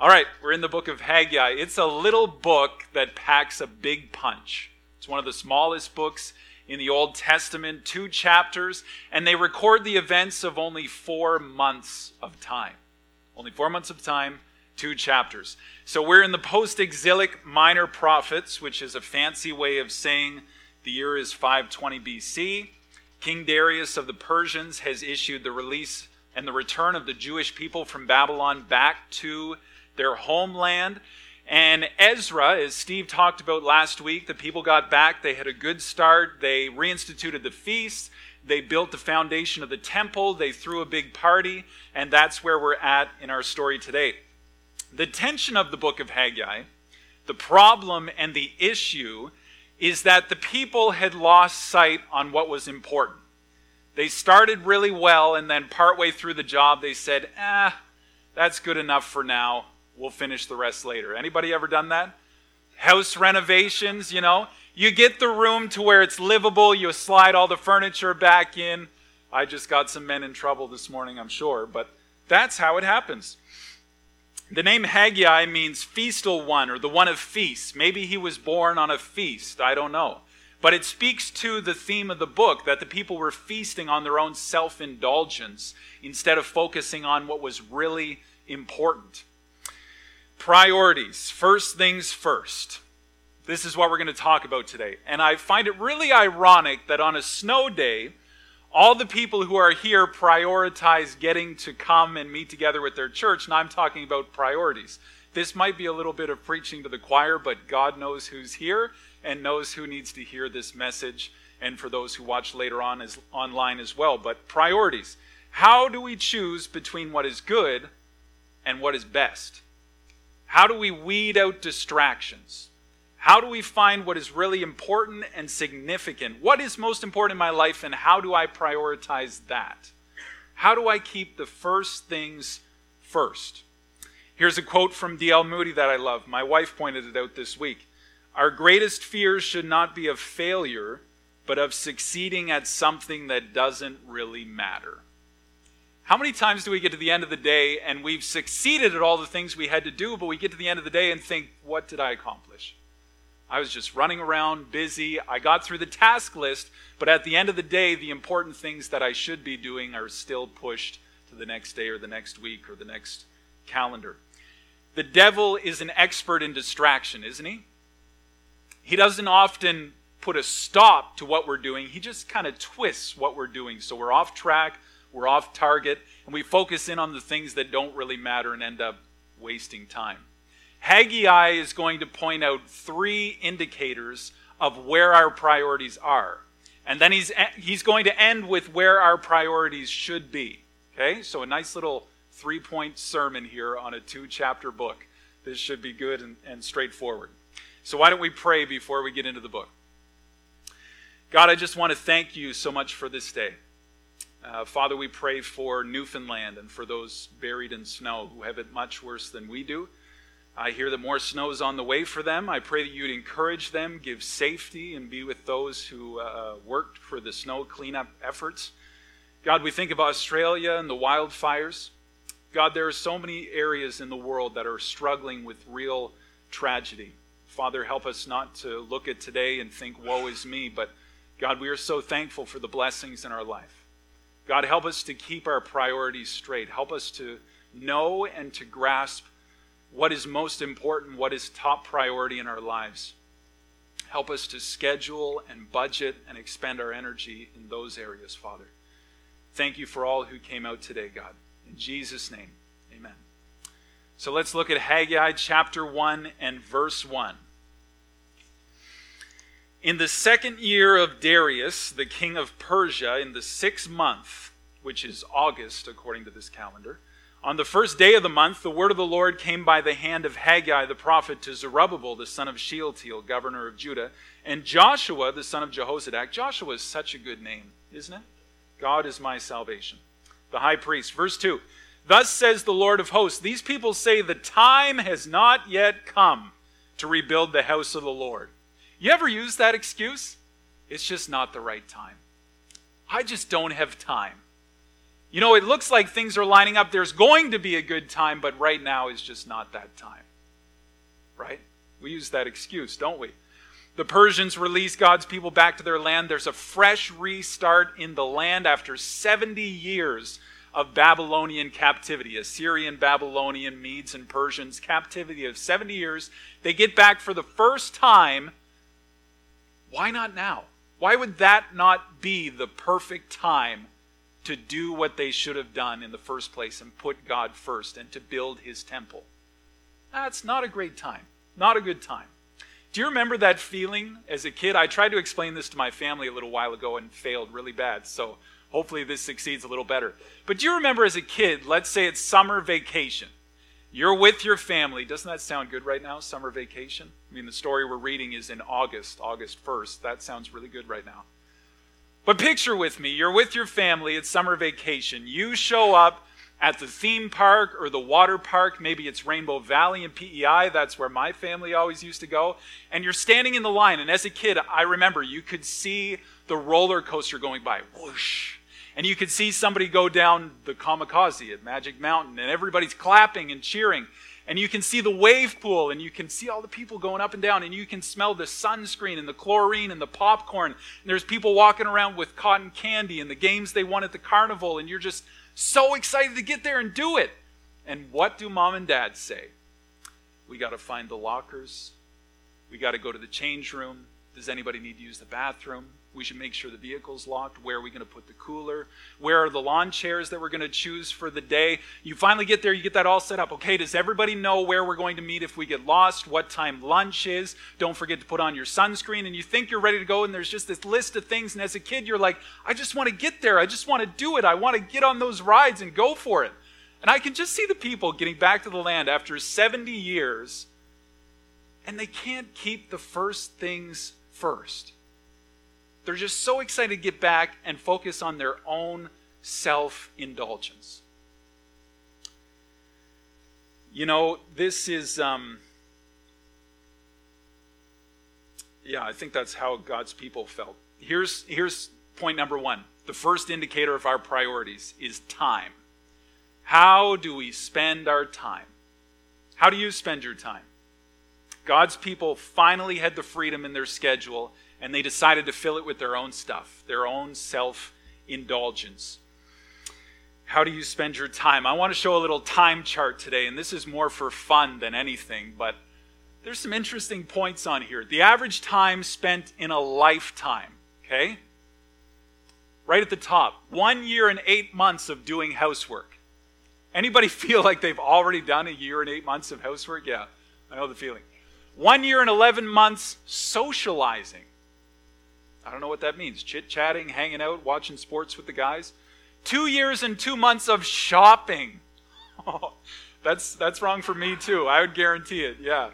All right, we're in the book of Haggai. It's a little book that packs a big punch. It's one of the smallest books in the Old Testament, two chapters, and they record the events of only four months of time. Only four months of time, two chapters. So we're in the post exilic minor prophets, which is a fancy way of saying the year is 520 BC. King Darius of the Persians has issued the release and the return of the Jewish people from Babylon back to their homeland. And Ezra, as Steve talked about last week, the people got back. They had a good start. They reinstituted the feast. They built the foundation of the temple. They threw a big party. And that's where we're at in our story today. The tension of the book of Haggai, the problem and the issue, is that the people had lost sight on what was important. They started really well, and then partway through the job, they said, ah, that's good enough for now We'll finish the rest later. Anybody ever done that? House renovations, you know, you get the room to where it's livable, you slide all the furniture back in. I just got some men in trouble this morning, I'm sure, but that's how it happens. The name Haggai means feastal one or the one of feasts. Maybe he was born on a feast, I don't know. But it speaks to the theme of the book that the people were feasting on their own self indulgence instead of focusing on what was really important. Priorities. First things first. This is what we're going to talk about today. And I find it really ironic that on a snow day, all the people who are here prioritize getting to come and meet together with their church, and I'm talking about priorities. This might be a little bit of preaching to the choir, but God knows who's here and knows who needs to hear this message, and for those who watch later on as, online as well. But priorities. How do we choose between what is good and what is best? How do we weed out distractions? How do we find what is really important and significant? What is most important in my life, and how do I prioritize that? How do I keep the first things first? Here's a quote from D.L. Moody that I love. My wife pointed it out this week. Our greatest fears should not be of failure, but of succeeding at something that doesn't really matter. How many times do we get to the end of the day and we've succeeded at all the things we had to do, but we get to the end of the day and think, what did I accomplish? I was just running around, busy. I got through the task list, but at the end of the day, the important things that I should be doing are still pushed to the next day or the next week or the next calendar. The devil is an expert in distraction, isn't he? He doesn't often put a stop to what we're doing, he just kind of twists what we're doing so we're off track we're off target, and we focus in on the things that don't really matter and end up wasting time. Haggai is going to point out three indicators of where our priorities are. And then he's, he's going to end with where our priorities should be. Okay? So, a nice little three point sermon here on a two chapter book. This should be good and, and straightforward. So, why don't we pray before we get into the book? God, I just want to thank you so much for this day. Uh, Father, we pray for Newfoundland and for those buried in snow who have it much worse than we do. I hear that more snow is on the way for them. I pray that you'd encourage them, give safety, and be with those who uh, worked for the snow cleanup efforts. God, we think of Australia and the wildfires. God, there are so many areas in the world that are struggling with real tragedy. Father, help us not to look at today and think, woe is me, but God, we are so thankful for the blessings in our life. God, help us to keep our priorities straight. Help us to know and to grasp what is most important, what is top priority in our lives. Help us to schedule and budget and expend our energy in those areas, Father. Thank you for all who came out today, God. In Jesus' name, amen. So let's look at Haggai chapter 1 and verse 1. In the second year of Darius, the king of Persia, in the sixth month, which is August according to this calendar, on the first day of the month, the word of the Lord came by the hand of Haggai the prophet to Zerubbabel, the son of Shealtiel, governor of Judah, and Joshua, the son of Jehozadak. Joshua is such a good name, isn't it? God is my salvation. The high priest. Verse 2 Thus says the Lord of hosts These people say, The time has not yet come to rebuild the house of the Lord. You ever use that excuse? It's just not the right time. I just don't have time. You know, it looks like things are lining up. There's going to be a good time, but right now is just not that time. Right? We use that excuse, don't we? The Persians release God's people back to their land. There's a fresh restart in the land after 70 years of Babylonian captivity, Assyrian, Babylonian, Medes, and Persians captivity of 70 years. They get back for the first time. Why not now? Why would that not be the perfect time to do what they should have done in the first place and put God first and to build his temple. That's not a great time. Not a good time. Do you remember that feeling as a kid? I tried to explain this to my family a little while ago and failed really bad. So hopefully this succeeds a little better. But do you remember as a kid, let's say it's summer vacation. You're with your family. Doesn't that sound good right now? Summer vacation? I mean, the story we're reading is in August, August 1st. That sounds really good right now. But picture with me, you're with your family, it's summer vacation. You show up at the theme park or the water park, maybe it's Rainbow Valley in PEI, that's where my family always used to go, and you're standing in the line. And as a kid, I remember you could see the roller coaster going by, whoosh. And you could see somebody go down the kamikaze at Magic Mountain, and everybody's clapping and cheering. And you can see the wave pool and you can see all the people going up and down and you can smell the sunscreen and the chlorine and the popcorn. And there's people walking around with cotton candy and the games they won at the carnival and you're just so excited to get there and do it. And what do mom and dad say? We got to find the lockers. We got to go to the change room. Does anybody need to use the bathroom we should make sure the vehicle's locked. Where are we going to put the cooler? Where are the lawn chairs that we're going to choose for the day? You finally get there, you get that all set up. Okay, does everybody know where we're going to meet if we get lost? What time lunch is? Don't forget to put on your sunscreen. And you think you're ready to go, and there's just this list of things. And as a kid, you're like, I just want to get there. I just want to do it. I want to get on those rides and go for it. And I can just see the people getting back to the land after 70 years, and they can't keep the first things first. They're just so excited to get back and focus on their own self indulgence. You know, this is, um, yeah, I think that's how God's people felt. Here's, here's point number one the first indicator of our priorities is time. How do we spend our time? How do you spend your time? God's people finally had the freedom in their schedule and they decided to fill it with their own stuff, their own self indulgence. How do you spend your time? I want to show a little time chart today, and this is more for fun than anything, but there's some interesting points on here. The average time spent in a lifetime, okay? Right at the top, one year and eight months of doing housework. Anybody feel like they've already done a year and eight months of housework? Yeah, I know the feeling. One year and 11 months socializing. I don't know what that means. Chit chatting, hanging out, watching sports with the guys. Two years and two months of shopping. that's, that's wrong for me, too. I would guarantee it, yeah.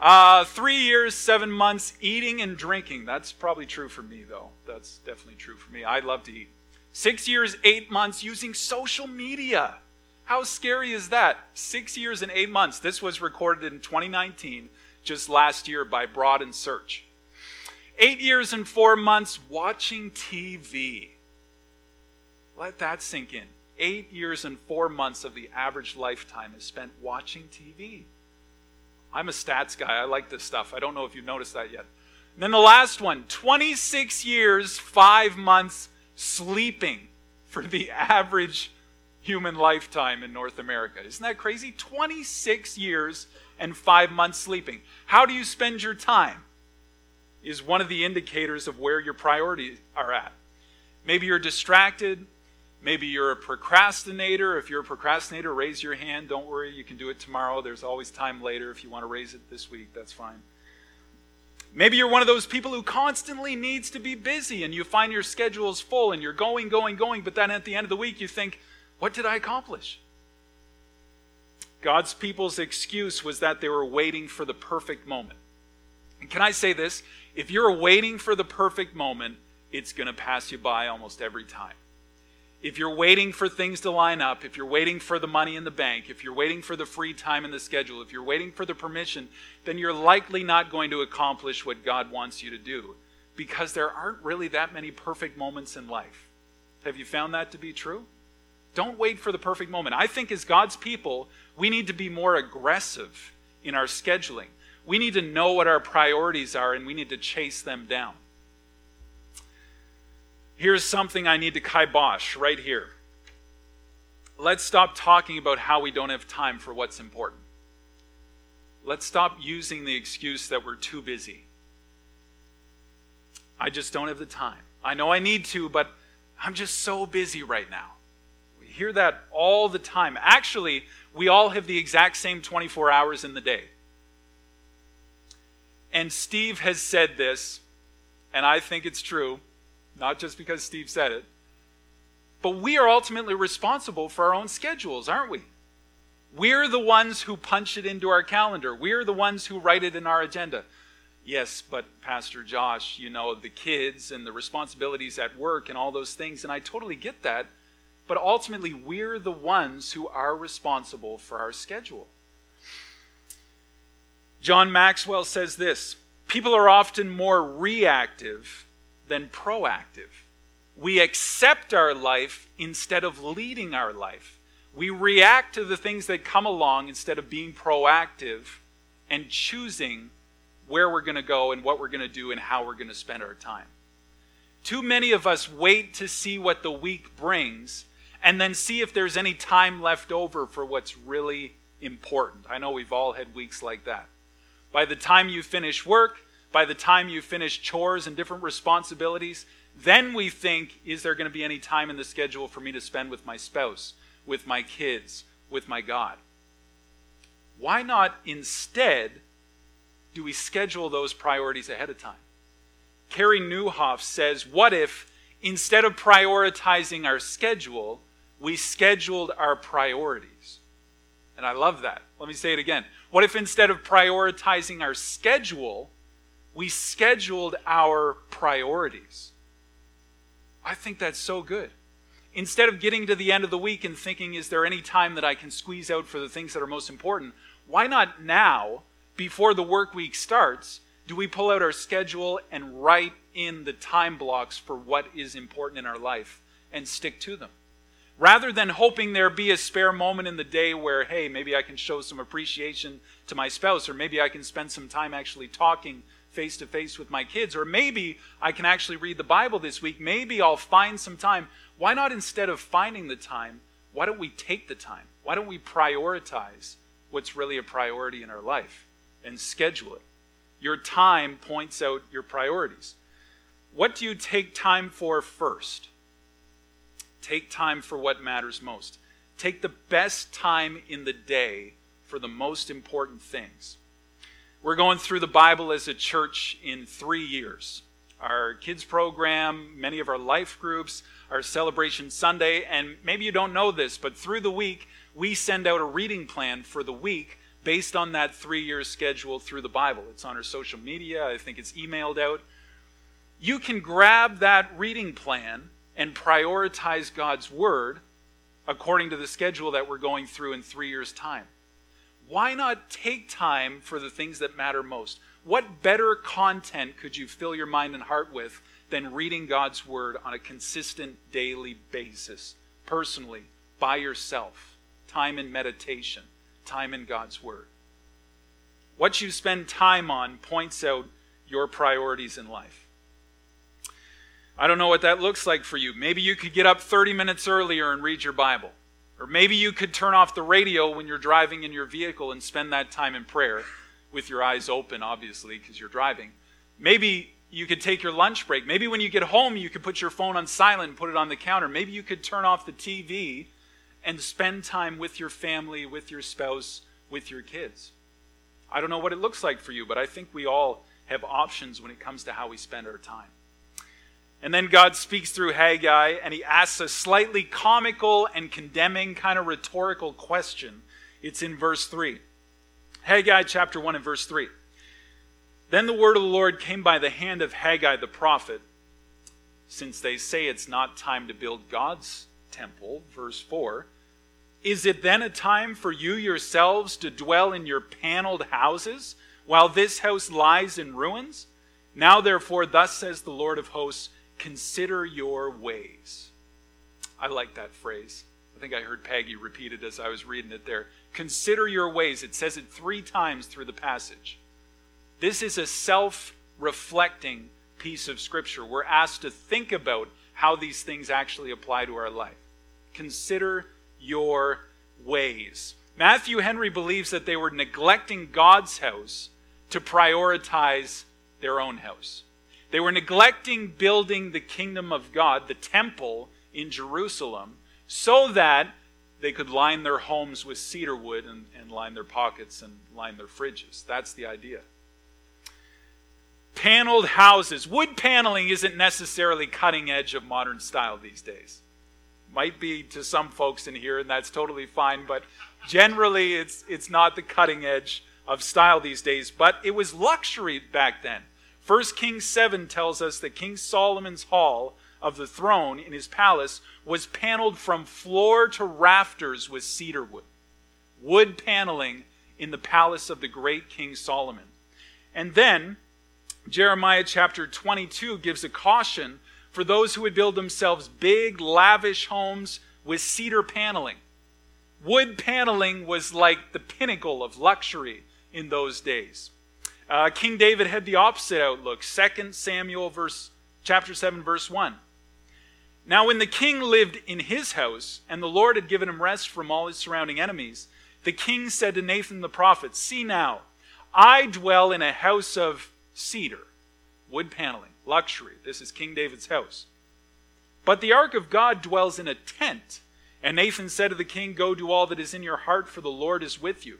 Uh, three years, seven months eating and drinking. That's probably true for me, though. That's definitely true for me. I love to eat. Six years, eight months using social media. How scary is that? Six years and eight months. This was recorded in 2019, just last year by Broadband Search. Eight years and four months watching TV. Let that sink in. Eight years and four months of the average lifetime is spent watching TV. I'm a stats guy. I like this stuff. I don't know if you've noticed that yet. And then the last one 26 years, five months sleeping for the average human lifetime in North America. Isn't that crazy? 26 years and five months sleeping. How do you spend your time? Is one of the indicators of where your priorities are at. Maybe you're distracted. Maybe you're a procrastinator. If you're a procrastinator, raise your hand. Don't worry, you can do it tomorrow. There's always time later. If you want to raise it this week, that's fine. Maybe you're one of those people who constantly needs to be busy and you find your schedule is full and you're going, going, going, but then at the end of the week you think, what did I accomplish? God's people's excuse was that they were waiting for the perfect moment. And can I say this? If you're waiting for the perfect moment, it's going to pass you by almost every time. If you're waiting for things to line up, if you're waiting for the money in the bank, if you're waiting for the free time in the schedule, if you're waiting for the permission, then you're likely not going to accomplish what God wants you to do because there aren't really that many perfect moments in life. Have you found that to be true? Don't wait for the perfect moment. I think as God's people, we need to be more aggressive in our scheduling. We need to know what our priorities are and we need to chase them down. Here's something I need to kibosh right here. Let's stop talking about how we don't have time for what's important. Let's stop using the excuse that we're too busy. I just don't have the time. I know I need to, but I'm just so busy right now. We hear that all the time. Actually, we all have the exact same 24 hours in the day. And Steve has said this, and I think it's true, not just because Steve said it, but we are ultimately responsible for our own schedules, aren't we? We're the ones who punch it into our calendar. We're the ones who write it in our agenda. Yes, but Pastor Josh, you know, the kids and the responsibilities at work and all those things, and I totally get that. But ultimately, we're the ones who are responsible for our schedule. John Maxwell says this People are often more reactive than proactive. We accept our life instead of leading our life. We react to the things that come along instead of being proactive and choosing where we're going to go and what we're going to do and how we're going to spend our time. Too many of us wait to see what the week brings and then see if there's any time left over for what's really important. I know we've all had weeks like that. By the time you finish work, by the time you finish chores and different responsibilities, then we think, is there going to be any time in the schedule for me to spend with my spouse, with my kids, with my God? Why not instead do we schedule those priorities ahead of time? Carey Nieuwhof says, What if instead of prioritizing our schedule, we scheduled our priorities? And I love that. Let me say it again. What if instead of prioritizing our schedule, we scheduled our priorities? I think that's so good. Instead of getting to the end of the week and thinking, is there any time that I can squeeze out for the things that are most important? Why not now before the work week starts, do we pull out our schedule and write in the time blocks for what is important in our life and stick to them? Rather than hoping there be a spare moment in the day where, hey, maybe I can show some appreciation to my spouse, or maybe I can spend some time actually talking face to face with my kids, or maybe I can actually read the Bible this week. Maybe I'll find some time. Why not, instead of finding the time, why don't we take the time? Why don't we prioritize what's really a priority in our life? and schedule it. Your time points out your priorities. What do you take time for first? Take time for what matters most. Take the best time in the day for the most important things. We're going through the Bible as a church in three years. Our kids program, many of our life groups, our celebration Sunday, and maybe you don't know this, but through the week, we send out a reading plan for the week based on that three year schedule through the Bible. It's on our social media, I think it's emailed out. You can grab that reading plan and prioritize God's Word according to the schedule that we're going through in three years' time. Why not take time for the things that matter most? What better content could you fill your mind and heart with than reading God's Word on a consistent daily basis, personally, by yourself, time in meditation? time in God's Word. What you spend time on points out your priorities in life. I don't know what that looks like for you. Maybe you could get up 30 minutes earlier and read your Bible. Or maybe you could turn off the radio when you're driving in your vehicle and spend that time in prayer with your eyes open, obviously, because you're driving. Maybe you could take your lunch break. Maybe when you get home, you could put your phone on silent and put it on the counter. Maybe you could turn off the TV and spend time with your family, with your spouse, with your kids. I don't know what it looks like for you, but I think we all have options when it comes to how we spend our time. And then God speaks through Haggai and he asks a slightly comical and condemning kind of rhetorical question. It's in verse 3. Haggai chapter 1 and verse 3. Then the word of the Lord came by the hand of Haggai the prophet. Since they say it's not time to build God's temple, verse 4, is it then a time for you yourselves to dwell in your paneled houses while this house lies in ruins? Now, therefore, thus says the Lord of hosts, consider your ways. I like that phrase. I think I heard Peggy repeat it as I was reading it there. Consider your ways. It says it three times through the passage. This is a self reflecting piece of Scripture. We're asked to think about how these things actually apply to our life. Consider your ways. Matthew Henry believes that they were neglecting God's house to prioritize their own house. They were neglecting building the kingdom of God, the temple in Jerusalem, so that they could line their homes with cedar wood and, and line their pockets and line their fridges. That's the idea. Paneled houses. Wood paneling isn't necessarily cutting edge of modern style these days. Might be to some folks in here, and that's totally fine, but generally it's, it's not the cutting edge of style these days. But it was luxury back then. 1 Kings 7 tells us that King Solomon's hall of the throne in his palace was paneled from floor to rafters with cedar wood. Wood paneling in the palace of the great King Solomon. And then Jeremiah chapter 22 gives a caution for those who would build themselves big, lavish homes with cedar paneling. Wood paneling was like the pinnacle of luxury in those days. Uh, King David had the opposite outlook. 2 Samuel verse, chapter 7, verse 1. Now, when the king lived in his house, and the Lord had given him rest from all his surrounding enemies, the king said to Nathan the prophet, See now, I dwell in a house of cedar, wood paneling, luxury. This is King David's house. But the ark of God dwells in a tent. And Nathan said to the king, Go do all that is in your heart, for the Lord is with you.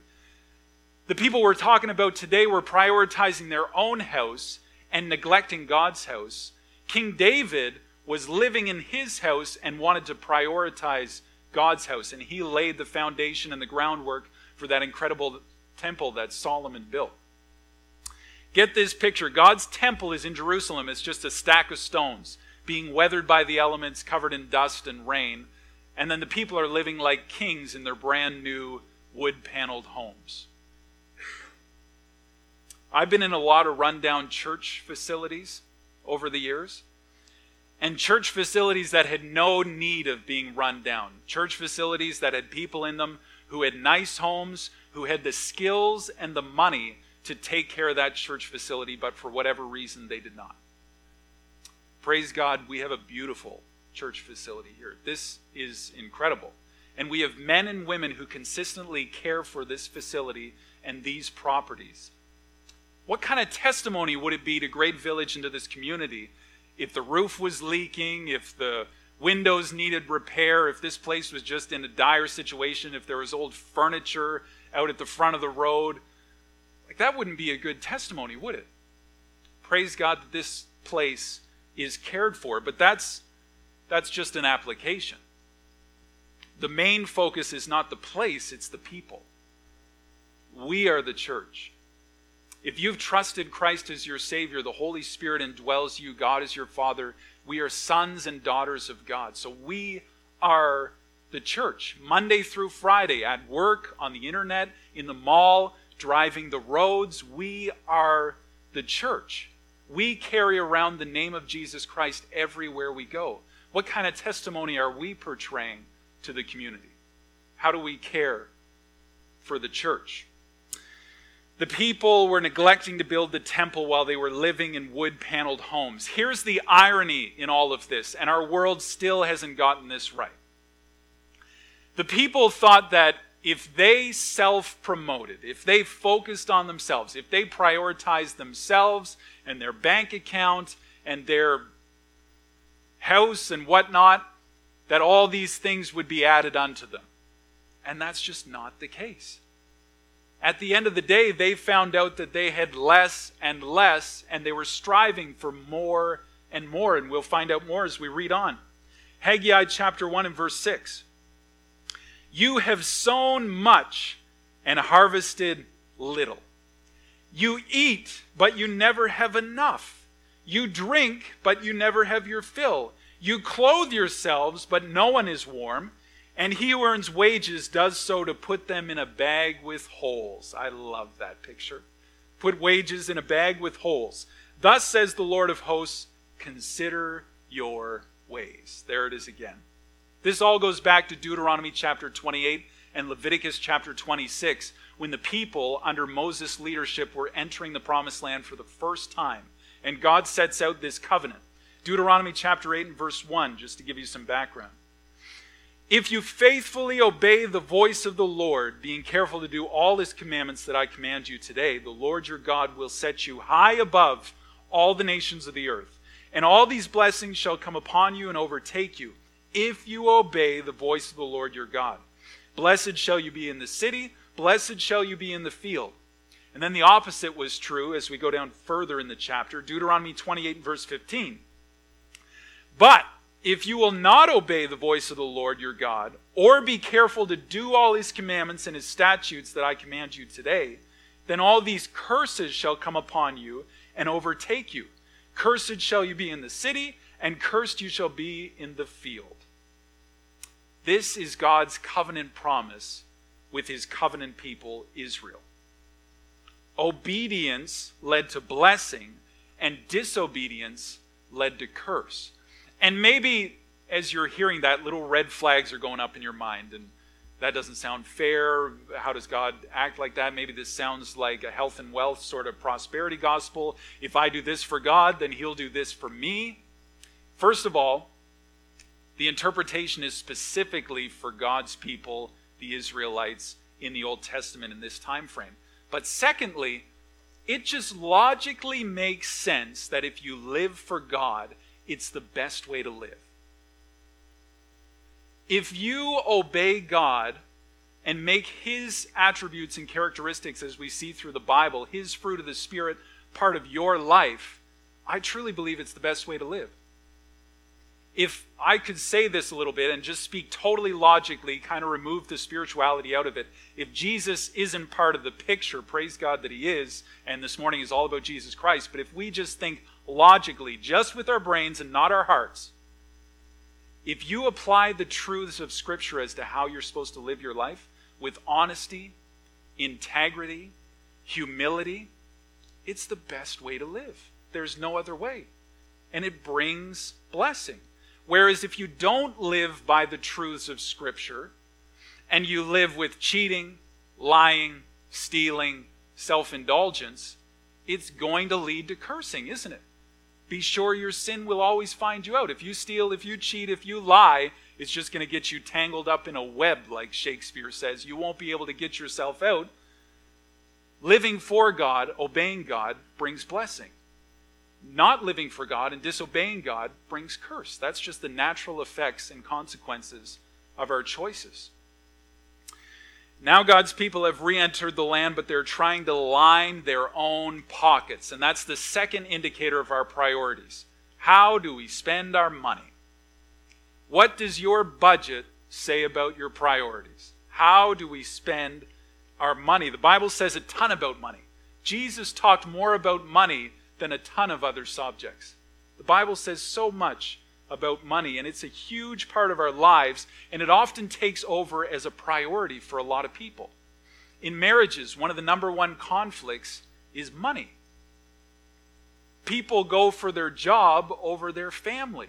The people we're talking about today were prioritizing their own house and neglecting God's house. King David was living in his house and wanted to prioritize God's house, and he laid the foundation and the groundwork for that incredible temple that Solomon built. Get this picture God's temple is in Jerusalem. It's just a stack of stones being weathered by the elements, covered in dust and rain. And then the people are living like kings in their brand new wood paneled homes. I've been in a lot of rundown church facilities over the years, and church facilities that had no need of being run down. Church facilities that had people in them who had nice homes, who had the skills and the money to take care of that church facility, but for whatever reason they did not. Praise God, we have a beautiful church facility here. This is incredible. And we have men and women who consistently care for this facility and these properties. What kind of testimony would it be to Great Village and to this community if the roof was leaking, if the windows needed repair, if this place was just in a dire situation, if there was old furniture out at the front of the road? Like that wouldn't be a good testimony, would it? Praise God that this place is cared for, but that's that's just an application. The main focus is not the place, it's the people. We are the church. If you've trusted Christ as your Savior, the Holy Spirit indwells you, God is your Father. We are sons and daughters of God. So we are the church, Monday through Friday, at work, on the internet, in the mall, driving the roads. We are the church. We carry around the name of Jesus Christ everywhere we go. What kind of testimony are we portraying to the community? How do we care for the church? The people were neglecting to build the temple while they were living in wood paneled homes. Here's the irony in all of this, and our world still hasn't gotten this right. The people thought that if they self promoted, if they focused on themselves, if they prioritized themselves and their bank account and their house and whatnot, that all these things would be added unto them. And that's just not the case. At the end of the day, they found out that they had less and less, and they were striving for more and more. And we'll find out more as we read on. Haggai chapter 1 and verse 6. You have sown much and harvested little. You eat, but you never have enough. You drink, but you never have your fill. You clothe yourselves, but no one is warm and he who earns wages does so to put them in a bag with holes. I love that picture. Put wages in a bag with holes. Thus says the Lord of hosts, consider your ways. There it is again. This all goes back to Deuteronomy chapter 28 and Leviticus chapter 26, when the people, under Moses' leadership, were entering the promised land for the first time. And God sets out this covenant. Deuteronomy chapter 8 and verse 1, just to give you some background. If you faithfully obey the voice of the Lord, being careful to do all his commandments that I command you today, the Lord your God will set you high above all the nations of the earth. And all these blessings shall come upon you and overtake you, if you obey the voice of the Lord your God. Blessed shall you be in the city, blessed shall you be in the field. And then the opposite was true as we go down further in the chapter, Deuteronomy 28 verse 15. But if you will not obey the voice of the Lord your God, or be careful to do all his commandments and his statutes that I command you today, then all these curses shall come upon you and overtake you. Cursed shall you be in the city, and cursed you shall be in the field. This is God's covenant promise with his covenant people, Israel. Obedience led to blessing, and disobedience led to curse. And maybe as you're hearing that, little red flags are going up in your mind, and that doesn't sound fair. How does God act like that? Maybe this sounds like a health and wealth sort of prosperity gospel. If I do this for God, then He'll do this for me. First of all, the interpretation is specifically for God's people, the Israelites, in the Old Testament in this time frame. But secondly, it just logically makes sense that if you live for God, it's the best way to live. If you obey God and make His attributes and characteristics, as we see through the Bible, His fruit of the Spirit, part of your life, I truly believe it's the best way to live. If I could say this a little bit and just speak totally logically, kind of remove the spirituality out of it, if Jesus isn't part of the picture, praise God that He is, and this morning is all about Jesus Christ, but if we just think logically, just with our brains and not our hearts, if you apply the truths of Scripture as to how you're supposed to live your life with honesty, integrity, humility, it's the best way to live. There's no other way. And it brings blessing. Whereas if you don't live by the truths of Scripture and you live with cheating, lying, stealing, self indulgence, it's going to lead to cursing, isn't it? Be sure your sin will always find you out. If you steal, if you cheat, if you lie, it's just going to get you tangled up in a web, like Shakespeare says. You won't be able to get yourself out. Living for God, obeying God, brings blessing. Not living for God and disobeying God brings curse. That's just the natural effects and consequences of our choices. Now God's people have re entered the land, but they're trying to line their own pockets. And that's the second indicator of our priorities. How do we spend our money? What does your budget say about your priorities? How do we spend our money? The Bible says a ton about money. Jesus talked more about money than a ton of other subjects. The Bible says so much about money, and it's a huge part of our lives, and it often takes over as a priority for a lot of people. In marriages, one of the number one conflicts is money. People go for their job over their family.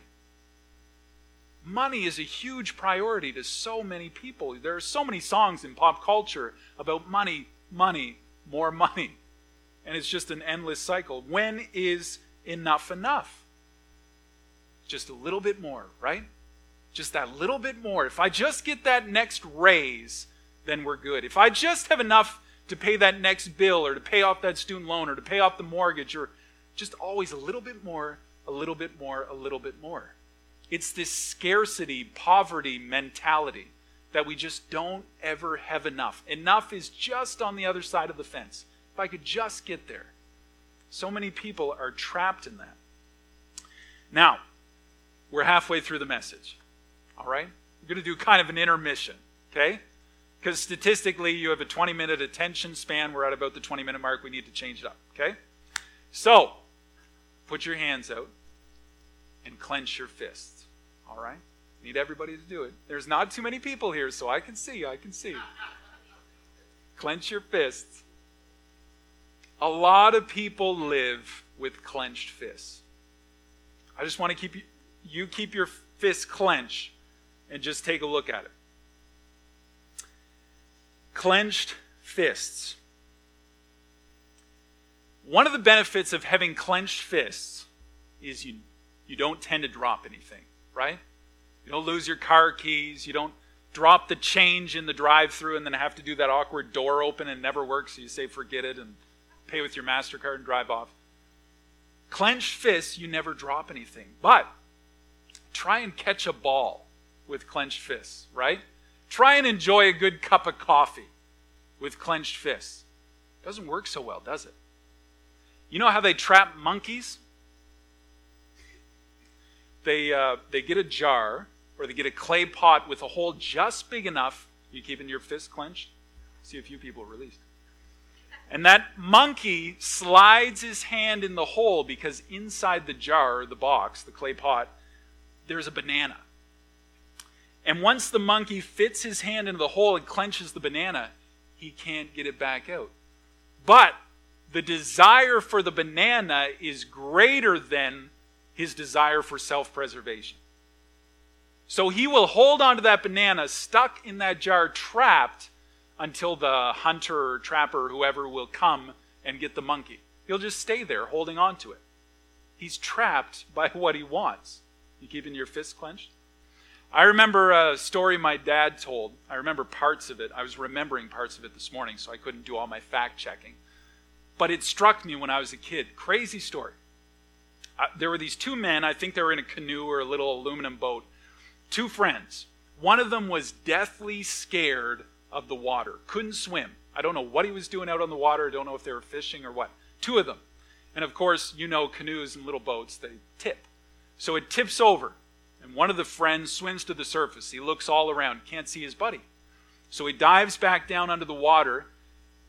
Money is a huge priority to so many people. There are so many songs in pop culture about money, money, more money. And it's just an endless cycle. When is enough enough? Just a little bit more, right? Just that little bit more. If I just get that next raise, then we're good. If I just have enough to pay that next bill or to pay off that student loan or to pay off the mortgage or just always a little bit more, a little bit more, a little bit more. It's this scarcity, poverty mentality that we just don't ever have enough. Enough is just on the other side of the fence. If I could just get there. So many people are trapped in that. Now, we're halfway through the message. All right? We're going to do kind of an intermission, okay? Because statistically, you have a 20 minute attention span. We're at about the 20 minute mark. We need to change it up, okay? So, put your hands out and clench your fists. All right? Need everybody to do it. There's not too many people here, so I can see. I can see. clench your fists. A lot of people live with clenched fists. I just want to keep you, you keep your fists clenched and just take a look at it. Clenched fists. One of the benefits of having clenched fists is you, you don't tend to drop anything, right? You don't lose your car keys. You don't drop the change in the drive through and then have to do that awkward door open and never works. So you say, forget it and pay with your MasterCard and drive off. Clenched fists, you never drop anything. But try and catch a ball with clenched fists, right? Try and enjoy a good cup of coffee with clenched fists. Doesn't work so well, does it? You know how they trap monkeys? They, uh, they get a jar or they get a clay pot with a hole just big enough. You keeping your fist clenched? See a few people released. And that monkey slides his hand in the hole because inside the jar, the box, the clay pot, there's a banana. And once the monkey fits his hand into the hole and clenches the banana, he can't get it back out. But the desire for the banana is greater than his desire for self preservation. So he will hold on to that banana stuck in that jar, trapped, until the hunter or trapper whoever will come and get the monkey. He'll just stay there holding on to it. He's trapped by what he wants. You keeping your fists clenched? I remember a story my dad told. I remember parts of it. I was remembering parts of it this morning, so I couldn't do all my fact checking. But it struck me when I was a kid. Crazy story. Uh, there were these two men, I think they were in a canoe or a little aluminum boat, two friends. One of them was deathly scared of the water, couldn't swim. I don't know what he was doing out on the water. I don't know if they were fishing or what. Two of them. And of course, you know, canoes and little boats, they tip. So it tips over, and one of the friends swims to the surface. He looks all around, can't see his buddy. So he dives back down under the water,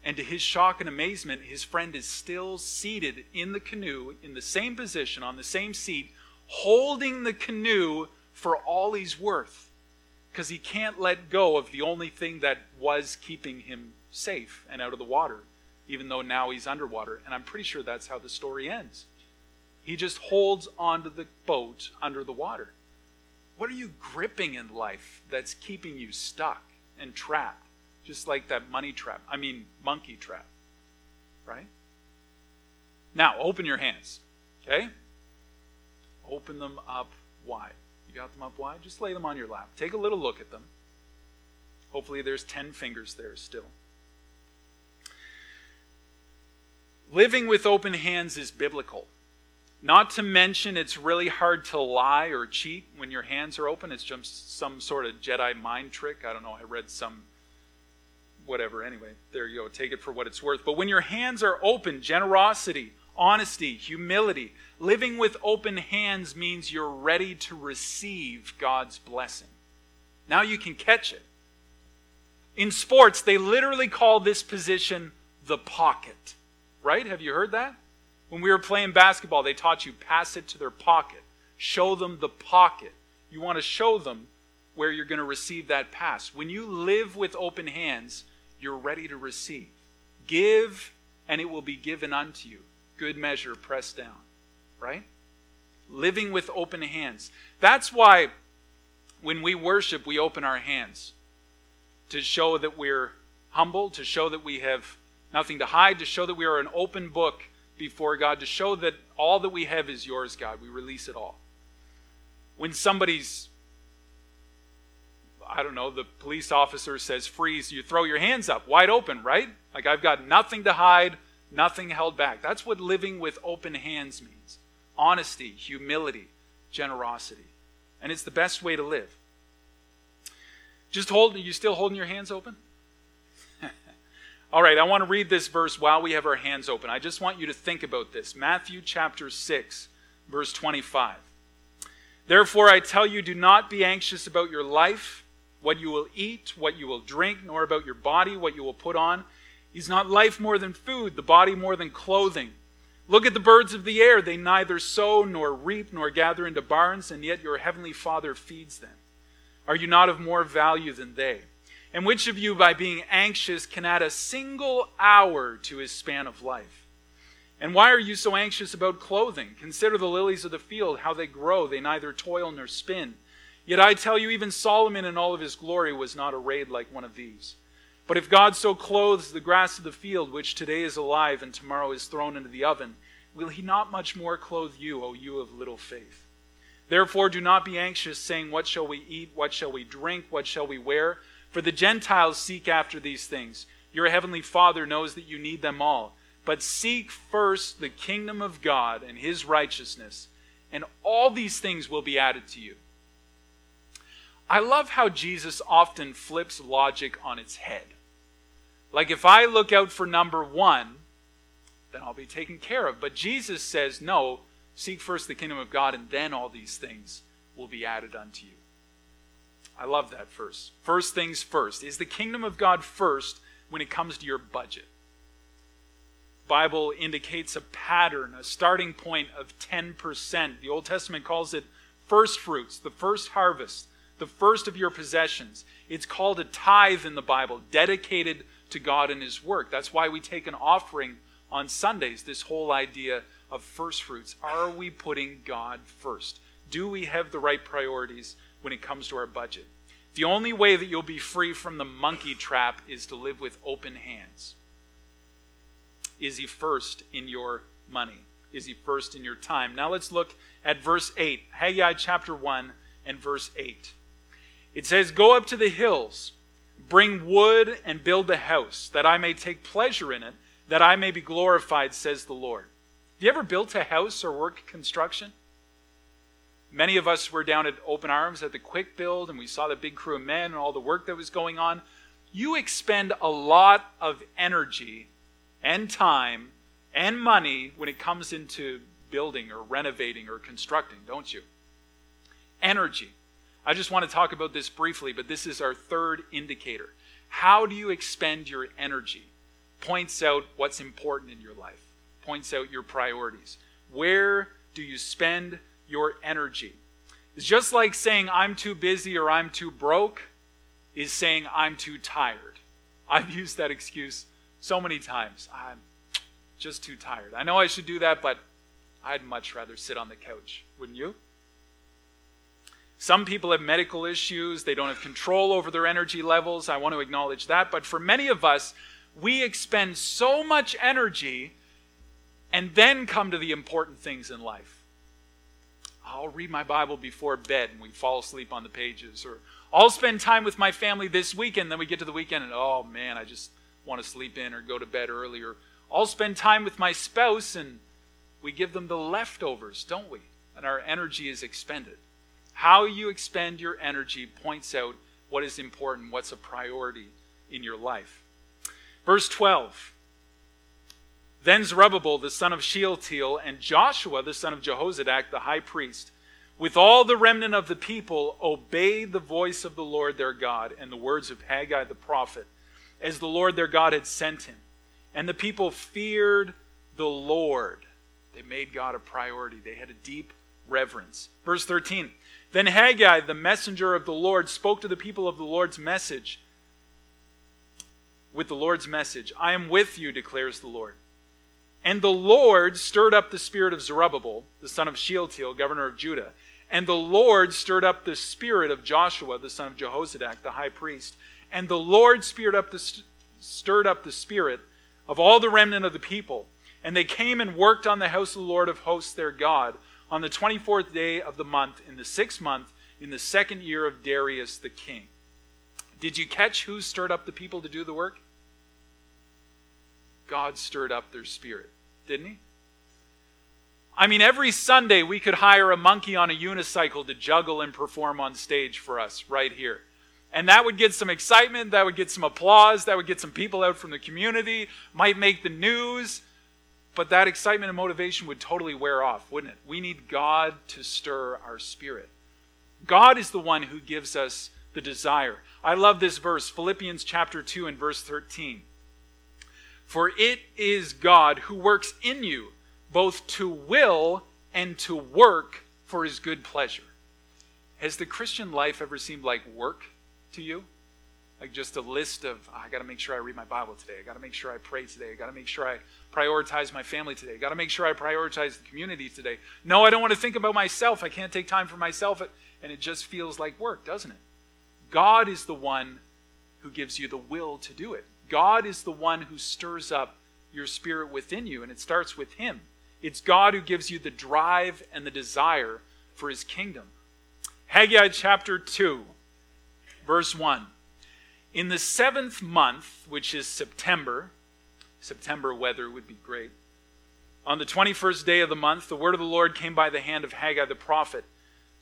and to his shock and amazement, his friend is still seated in the canoe, in the same position, on the same seat, holding the canoe for all he's worth because he can't let go of the only thing that was keeping him safe and out of the water, even though now he's underwater. And I'm pretty sure that's how the story ends. He just holds onto the boat under the water. What are you gripping in life that's keeping you stuck and trapped? Just like that money trap. I mean, monkey trap. Right? Now, open your hands. Okay? Open them up wide. You got them up wide? Just lay them on your lap. Take a little look at them. Hopefully, there's 10 fingers there still. Living with open hands is biblical. Not to mention, it's really hard to lie or cheat when your hands are open. It's just some sort of Jedi mind trick. I don't know. I read some, whatever. Anyway, there you go. Take it for what it's worth. But when your hands are open, generosity, honesty, humility. Living with open hands means you're ready to receive God's blessing. Now you can catch it. In sports, they literally call this position the pocket. Right? Have you heard that? When we were playing basketball, they taught you pass it to their pocket. Show them the pocket. You want to show them where you're going to receive that pass. When you live with open hands, you're ready to receive. Give, and it will be given unto you good measure pressed down, right? Living with open hands. That's why when we worship, we open our hands to show that we're humble, to show that we have nothing to hide, to show that we are an open book before God, to show that all that we have is yours, God. We release it all. When somebody's I don't know, the police officer says freeze, you throw your hands up wide open, right? Like I've got nothing to hide nothing held back. That's what living with open hands means honesty, humility, generosity. And it's the best way to live. Just hold, are you still holding your hands open? All right, I want to read this verse while we have our hands open. I just want you to think about this. Matthew chapter 6, verse 25. Therefore, I tell you, do not be anxious about your life, what you will eat, what you will drink, nor about your body, what you will put on. Is not life more than food, the body more than clothing? Look at the birds of the air. They neither sow nor reap nor gather into barns, and yet your heavenly Father feeds them. Are you not of more value than they? And which of you, by being anxious, can add a single hour to his span of life? And why are you so anxious about clothing? Consider the lilies of the field, how they grow. They neither toil nor spin. Yet I tell you, even Solomon in all of his glory was not arrayed like one of these. But if God so clothes the grass of the field, which today is alive and tomorrow is thrown into the oven, will he not much more clothe you, O you of little faith? Therefore, do not be anxious, saying, What shall we eat? What shall we drink? What shall we wear? For the Gentiles seek after these things. Your heavenly Father knows that you need them all. But seek first the kingdom of God and his righteousness, and all these things will be added to you. I love how Jesus often flips logic on its head. Like if I look out for number one, then I'll be taken care of. But Jesus says, no, seek first the kingdom of God, and then all these things will be added unto you. I love that first. First things first. Is the kingdom of God first when it comes to your budget? Bible indicates a pattern, a starting point of 10%. The Old Testament calls it first fruits, the first harvest, the first of your possessions. It's called a tithe in the Bible, dedicated to God and His work. That's why we take an offering on Sundays, this whole idea of first fruits. Are we putting God first? Do we have the right priorities when it comes to our budget? The only way that you'll be free from the monkey trap is to live with open hands. Is He first in your money? Is He first in your time? Now let's look at verse 8, Haggai chapter 1 and verse 8. It says, Go up to the hills Bring wood and build the house, that I may take pleasure in it, that I may be glorified, says the Lord. Have you ever built a house or work construction? Many of us were down at Open Arms at the Quick Build, and we saw the big crew of men and all the work that was going on. You expend a lot of energy and time and money when it comes into building or renovating or constructing, don't you? Energy. I just want to talk about this briefly, but this is our third indicator. How do you expend your energy? Points out what's important in your life, points out your priorities. Where do you spend your energy? It's just like saying, I'm too busy or I'm too broke, is saying, I'm too tired. I've used that excuse so many times. I'm just too tired. I know I should do that, but I'd much rather sit on the couch, wouldn't you? Some people have medical issues, they don't have control over their energy levels. I want to acknowledge that. But for many of us, we expend so much energy and then come to the important things in life. I'll read my Bible before bed and we fall asleep on the pages. Or I'll spend time with my family this weekend, then we get to the weekend and oh man, I just want to sleep in or go to bed earlier. Or I'll spend time with my spouse and we give them the leftovers, don't we? And our energy is expended. How you expend your energy points out what is important, what's a priority in your life. Verse 12 Then Zerubbabel, the son of Shealtiel, and Joshua, the son of Jehozadak, the high priest, with all the remnant of the people, obeyed the voice of the Lord their God and the words of Haggai the prophet, as the Lord their God had sent him. And the people feared the Lord. They made God a priority, they had a deep reverence. Verse 13 then Haggai, the messenger of the Lord, spoke to the people of the Lord's message with the Lord's message I am with you, declares the Lord. And the Lord stirred up the spirit of Zerubbabel, the son of Shealtiel, governor of Judah. And the Lord stirred up the spirit of Joshua, the son of Jehozadak, the high priest. And the Lord stirred up the, stirred up the spirit of all the remnant of the people. And they came and worked on the house of the Lord of hosts, their God on the 24th day of the month, in the sixth month, in the second year of Darius the king. Did you catch who stirred up the people to do the work? God stirred up their spirit, didn't he? I mean, every Sunday we could hire a monkey on a unicycle to juggle and perform on stage for us right here. And that would get some excitement, that would get some applause, that would get some people out from the community, might make the news. But that excitement and motivation would totally wear off, wouldn't it? We need God to stir our spirit. God is the one who gives us the desire. I love this verse, Philippians chapter 2 and verse 13. For it is God who works in you both to will and to work for his good pleasure. Has the Christian life ever seemed like work to you? like just a list of oh, I got to make sure I read my Bible today. I got to make sure I pray today. I got to make sure I prioritize my family today. I got to make sure I prioritize the community today. No, I don't want to think about myself. I can't take time for myself and it just feels like work, doesn't it? God is the one who gives you the will to do it. God is the one who stirs up your spirit within you, and it starts with Him. It's God who gives you the drive and the desire for His kingdom. Haggai chapter 2, verse 1. In the seventh month, which is September, September weather would be great. On the 21st day of the month, the word of the Lord came by the hand of Haggai the prophet.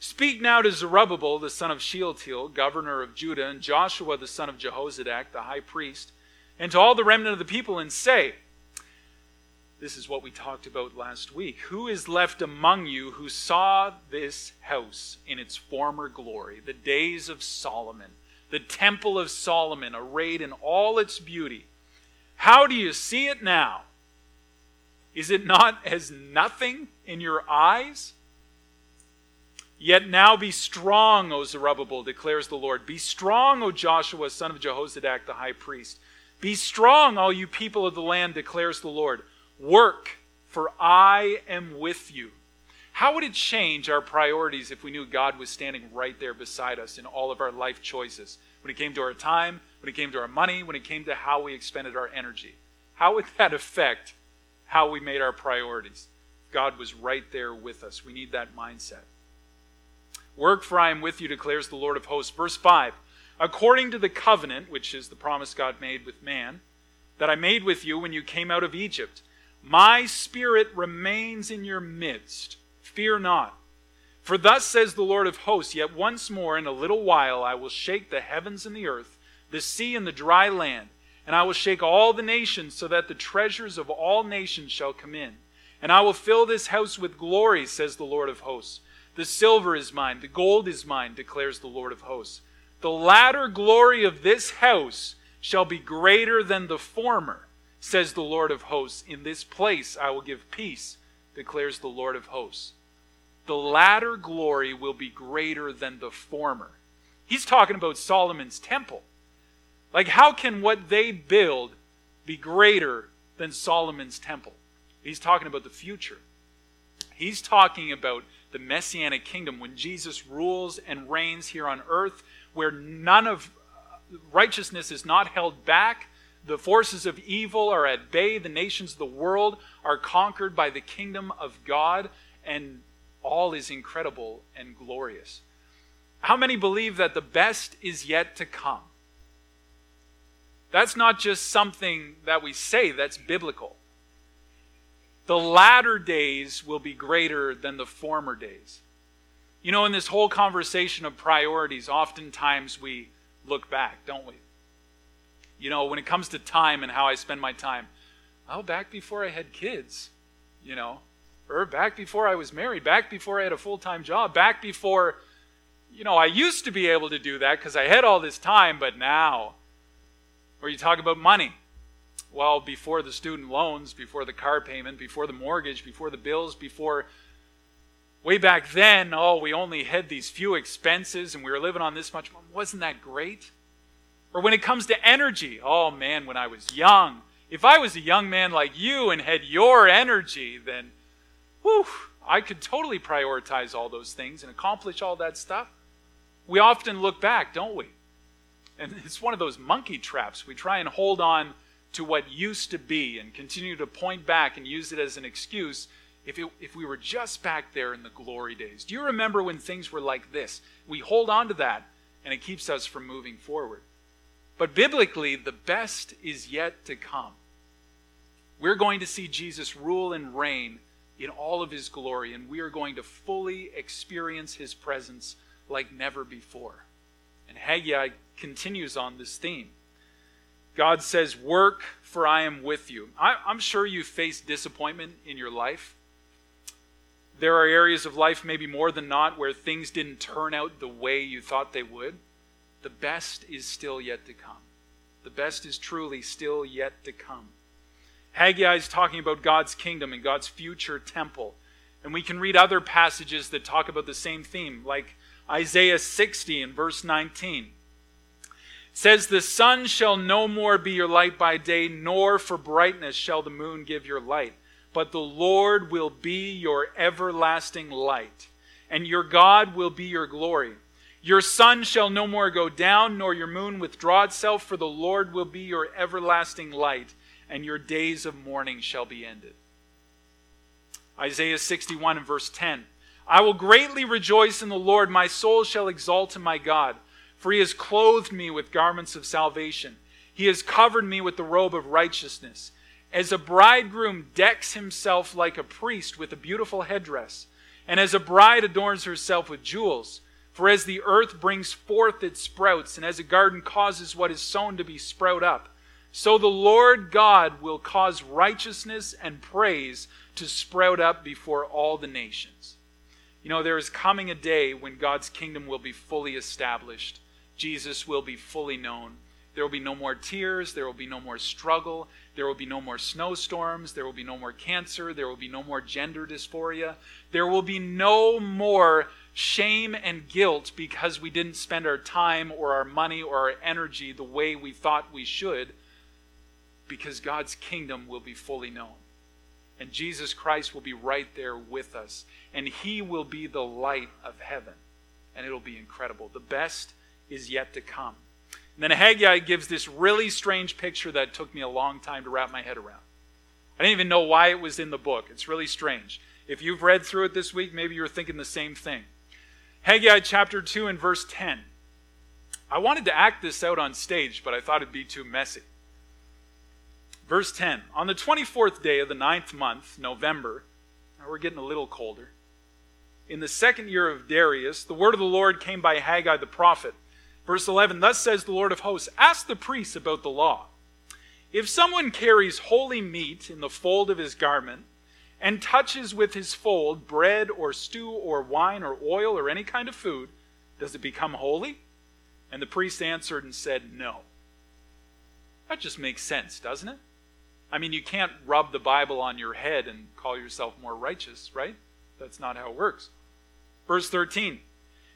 Speak now to Zerubbabel, the son of Shealtiel, governor of Judah, and Joshua, the son of Jehozadak, the high priest, and to all the remnant of the people, and say, This is what we talked about last week. Who is left among you who saw this house in its former glory, the days of Solomon, the temple of Solomon, arrayed in all its beauty? How do you see it now? Is it not as nothing in your eyes? Yet now be strong, O Zerubbabel, declares the Lord. Be strong, O Joshua, son of Jehozadak, the high priest. Be strong, all you people of the land, declares the Lord. Work, for I am with you. How would it change our priorities if we knew God was standing right there beside us in all of our life choices? When it came to our time, when it came to our money, when it came to how we expended our energy? How would that affect how we made our priorities? God was right there with us. We need that mindset. Work, for I am with you, declares the Lord of hosts. Verse 5 According to the covenant, which is the promise God made with man, that I made with you when you came out of Egypt, my spirit remains in your midst. Fear not. For thus says the Lord of hosts Yet once more, in a little while, I will shake the heavens and the earth, the sea and the dry land, and I will shake all the nations, so that the treasures of all nations shall come in. And I will fill this house with glory, says the Lord of hosts. The silver is mine, the gold is mine, declares the Lord of hosts. The latter glory of this house shall be greater than the former, says the Lord of hosts. In this place I will give peace, declares the Lord of hosts. The latter glory will be greater than the former. He's talking about Solomon's temple. Like, how can what they build be greater than Solomon's temple? He's talking about the future. He's talking about the messianic kingdom when Jesus rules and reigns here on earth, where none of uh, righteousness is not held back. The forces of evil are at bay. The nations of the world are conquered by the kingdom of God, and all is incredible and glorious. How many believe that the best is yet to come? That's not just something that we say, that's biblical. The latter days will be greater than the former days. You know, in this whole conversation of priorities, oftentimes we look back, don't we? You know, when it comes to time and how I spend my time, oh, back before I had kids, you know, or back before I was married, back before I had a full time job, back before, you know, I used to be able to do that because I had all this time, but now, or you talk about money. Well, before the student loans, before the car payment, before the mortgage, before the bills, before way back then, oh, we only had these few expenses and we were living on this much. Wasn't that great? Or when it comes to energy, oh man, when I was young, if I was a young man like you and had your energy, then whew, I could totally prioritize all those things and accomplish all that stuff. We often look back, don't we? And it's one of those monkey traps. We try and hold on to what used to be and continue to point back and use it as an excuse if, it, if we were just back there in the glory days. Do you remember when things were like this? We hold on to that and it keeps us from moving forward. But biblically, the best is yet to come. We're going to see Jesus rule and reign in all of his glory, and we are going to fully experience his presence like never before. And Haggai continues on this theme. God says, Work, for I am with you. I, am sure you face disappointment in your life. There are areas of life, maybe more than not, where things didn't turn out the way you thought they would. The best is still yet to come. The best is truly still yet to come. Haggai is talking about God's kingdom and God's future temple. And we can read other passages that talk about the same theme, like Isaiah 60 and verse 19 says, The sun shall no more be your light by day, nor for brightness shall the moon give your light, but the Lord will be your everlasting light, and your God will be your glory. Your sun shall no more go down, nor your moon withdraw itself, for the Lord will be your everlasting light, and your days of mourning shall be ended. Isaiah 61 and verse 10. I will greatly rejoice in the Lord. My soul shall exalt in my God, for he has clothed me with garments of salvation. He has covered me with the robe of righteousness. As a bridegroom decks himself like a priest with a beautiful headdress, and as a bride adorns herself with jewels, for as the earth brings forth its sprouts, and as a garden causes what is sown to be sprout up, so the Lord God will cause righteousness and praise to sprout up before all the nations. You know, there is coming a day when God's kingdom will be fully established. Jesus will be fully known. There will be no more tears. There will be no more struggle. There will be no more snowstorms. There will be no more cancer. There will be no more gender dysphoria. There will be no more shame and guilt because we didn't spend our time or our money or our energy the way we thought we should, because God's kingdom will be fully known. And Jesus Christ will be right there with us. And he will be the light of heaven. And it'll be incredible. The best is yet to come. And then Haggai gives this really strange picture that took me a long time to wrap my head around. I didn't even know why it was in the book. It's really strange. If you've read through it this week, maybe you're thinking the same thing. Haggai chapter 2 and verse 10. I wanted to act this out on stage, but I thought it'd be too messy. Verse 10 On the 24th day of the ninth month, November, now we're getting a little colder, in the second year of Darius, the word of the Lord came by Haggai the prophet. Verse 11 Thus says the Lord of hosts Ask the priests about the law. If someone carries holy meat in the fold of his garment, and touches with his fold bread or stew or wine or oil or any kind of food, does it become holy? And the priest answered and said, No. That just makes sense, doesn't it? I mean, you can't rub the Bible on your head and call yourself more righteous, right? That's not how it works. Verse 13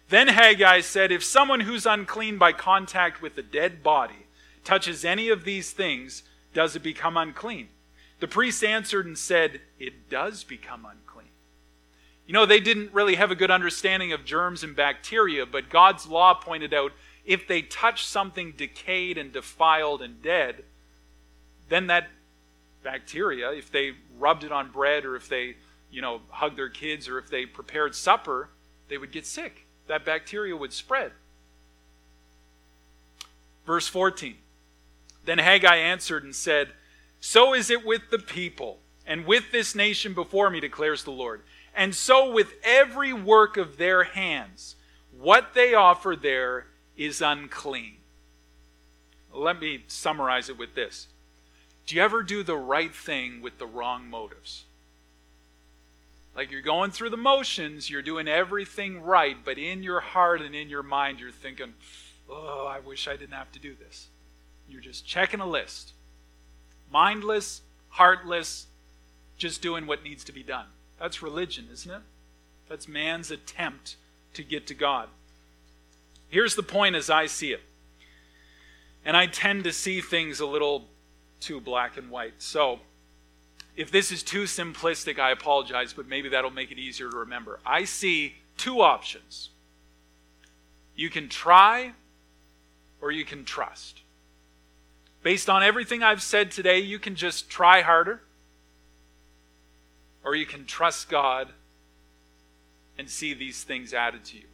Then Haggai said, If someone who's unclean by contact with a dead body touches any of these things, does it become unclean? The priest answered and said, It does become unclean. You know, they didn't really have a good understanding of germs and bacteria, but God's law pointed out if they touch something decayed and defiled and dead, then that bacteria, if they rubbed it on bread or if they, you know, hugged their kids or if they prepared supper, they would get sick. That bacteria would spread. Verse 14 Then Haggai answered and said, so is it with the people, and with this nation before me, declares the Lord. And so with every work of their hands, what they offer there is unclean. Let me summarize it with this Do you ever do the right thing with the wrong motives? Like you're going through the motions, you're doing everything right, but in your heart and in your mind, you're thinking, oh, I wish I didn't have to do this. You're just checking a list mindless, heartless, just doing what needs to be done. That's religion, isn't it? That's man's attempt to get to God. Here's the point as I see it. And I tend to see things a little too black and white. So, if this is too simplistic, I apologize, but maybe that'll make it easier to remember. I see two options you can try or you can trust. Based on everything I've said today, you can just try harder, or you can trust God and see these things added to you.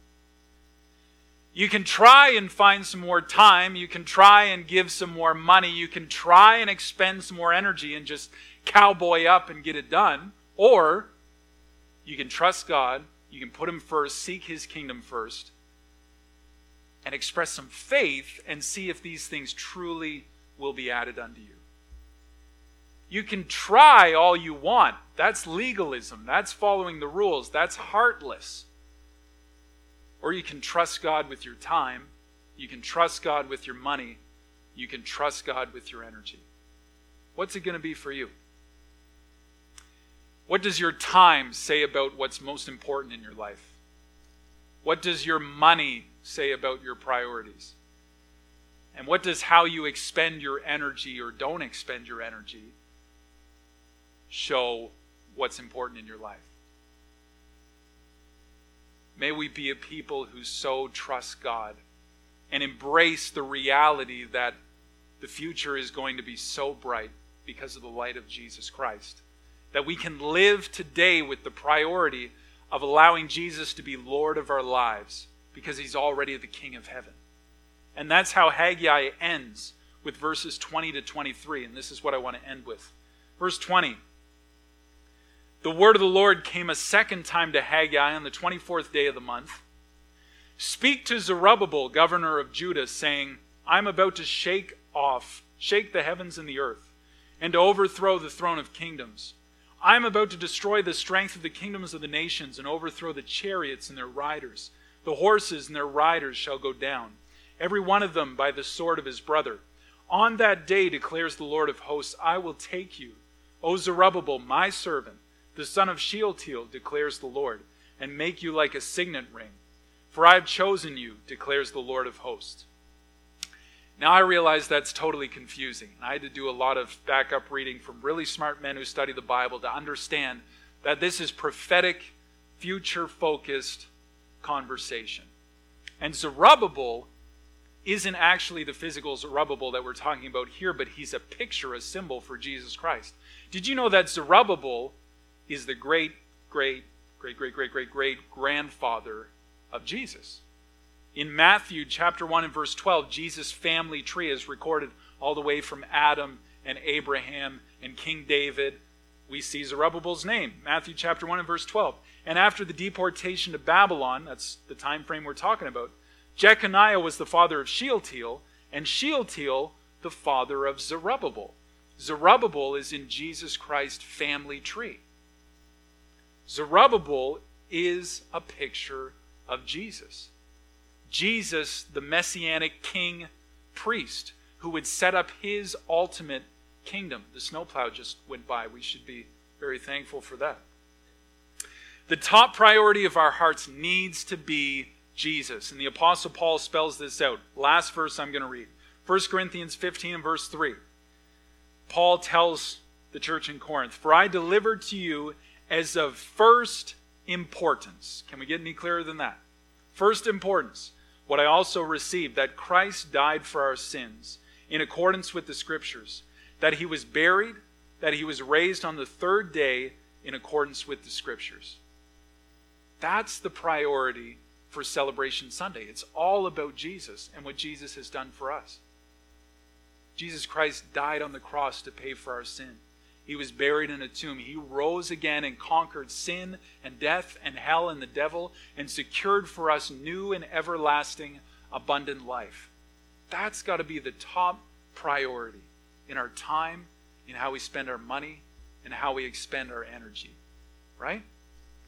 You can try and find some more time. You can try and give some more money. You can try and expend some more energy and just cowboy up and get it done. Or you can trust God. You can put Him first, seek His kingdom first, and express some faith and see if these things truly will be added unto you. You can try all you want. That's legalism. That's following the rules. That's heartless. Or you can trust God with your time. You can trust God with your money. You can trust God with your energy. What's it going to be for you? What does your time say about what's most important in your life? What does your money say about your priorities? And what does how you expend your energy or don't expend your energy show what's important in your life? May we be a people who so trust God and embrace the reality that the future is going to be so bright because of the light of Jesus Christ. That we can live today with the priority of allowing Jesus to be Lord of our lives because he's already the King of heaven. And that's how Haggai ends with verses 20 to 23. And this is what I want to end with. Verse 20 The word of the Lord came a second time to Haggai on the 24th day of the month. Speak to Zerubbabel, governor of Judah, saying, I'm about to shake off, shake the heavens and the earth, and to overthrow the throne of kingdoms. I am about to destroy the strength of the kingdoms of the nations and overthrow the chariots and their riders. The horses and their riders shall go down, every one of them by the sword of his brother. On that day, declares the Lord of hosts, I will take you, O Zerubbabel, my servant, the son of Shealtiel, declares the Lord, and make you like a signet ring. For I have chosen you, declares the Lord of hosts. Now I realize that's totally confusing. I had to do a lot of backup reading from really smart men who study the Bible to understand that this is prophetic, future focused conversation. And Zerubbabel isn't actually the physical Zerubbabel that we're talking about here, but he's a picture, a symbol for Jesus Christ. Did you know that Zerubbabel is the great, great, great, great, great, great, great grandfather of Jesus? In Matthew chapter 1 and verse 12, Jesus' family tree is recorded all the way from Adam and Abraham and King David. We see Zerubbabel's name, Matthew chapter 1 and verse 12. And after the deportation to Babylon, that's the time frame we're talking about, Jeconiah was the father of Shealtiel, and Shealtiel the father of Zerubbabel. Zerubbabel is in Jesus Christ's family tree. Zerubbabel is a picture of Jesus. Jesus, the messianic king priest, who would set up his ultimate kingdom. The snowplow just went by. We should be very thankful for that. The top priority of our hearts needs to be Jesus. And the Apostle Paul spells this out. Last verse I'm going to read 1 Corinthians 15 and verse 3. Paul tells the church in Corinth, For I delivered to you as of first importance. Can we get any clearer than that? First importance what I also received that Christ died for our sins in accordance with the Scriptures, that he was buried, that he was raised on the third day in accordance with the Scriptures. That's the priority for Celebration Sunday. It's all about Jesus and what Jesus has done for us. Jesus Christ died on the cross to pay for our sin. He was buried in a tomb. He rose again and conquered sin and death and hell and the devil and secured for us new and everlasting abundant life. That's got to be the top priority in our time, in how we spend our money, and how we expend our energy. Right?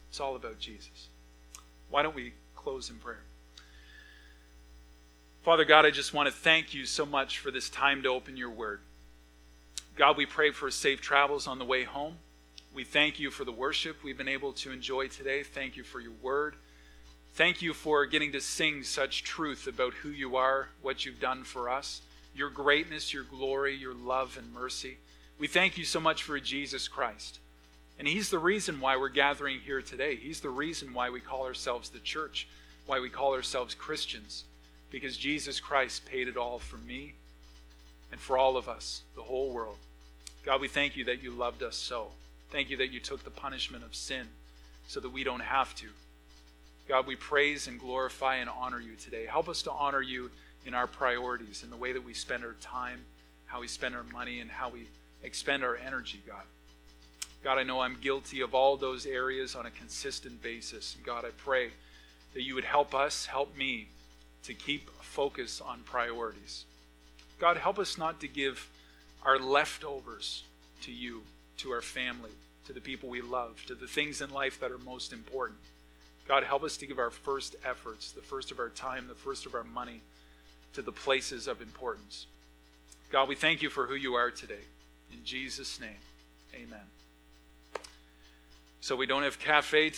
It's all about Jesus. Why don't we close in prayer? Father God, I just want to thank you so much for this time to open your word. God, we pray for safe travels on the way home. We thank you for the worship we've been able to enjoy today. Thank you for your word. Thank you for getting to sing such truth about who you are, what you've done for us, your greatness, your glory, your love and mercy. We thank you so much for Jesus Christ. And He's the reason why we're gathering here today. He's the reason why we call ourselves the church, why we call ourselves Christians, because Jesus Christ paid it all for me and for all of us, the whole world. God, we thank you that you loved us so. Thank you that you took the punishment of sin so that we don't have to. God, we praise and glorify and honor you today. Help us to honor you in our priorities, in the way that we spend our time, how we spend our money, and how we expend our energy, God. God, I know I'm guilty of all those areas on a consistent basis. God, I pray that you would help us, help me to keep focus on priorities. God, help us not to give our leftovers to you, to our family, to the people we love, to the things in life that are most important. God, help us to give our first efforts, the first of our time, the first of our money, to the places of importance. God, we thank you for who you are today. In Jesus' name, amen. So we don't have cafe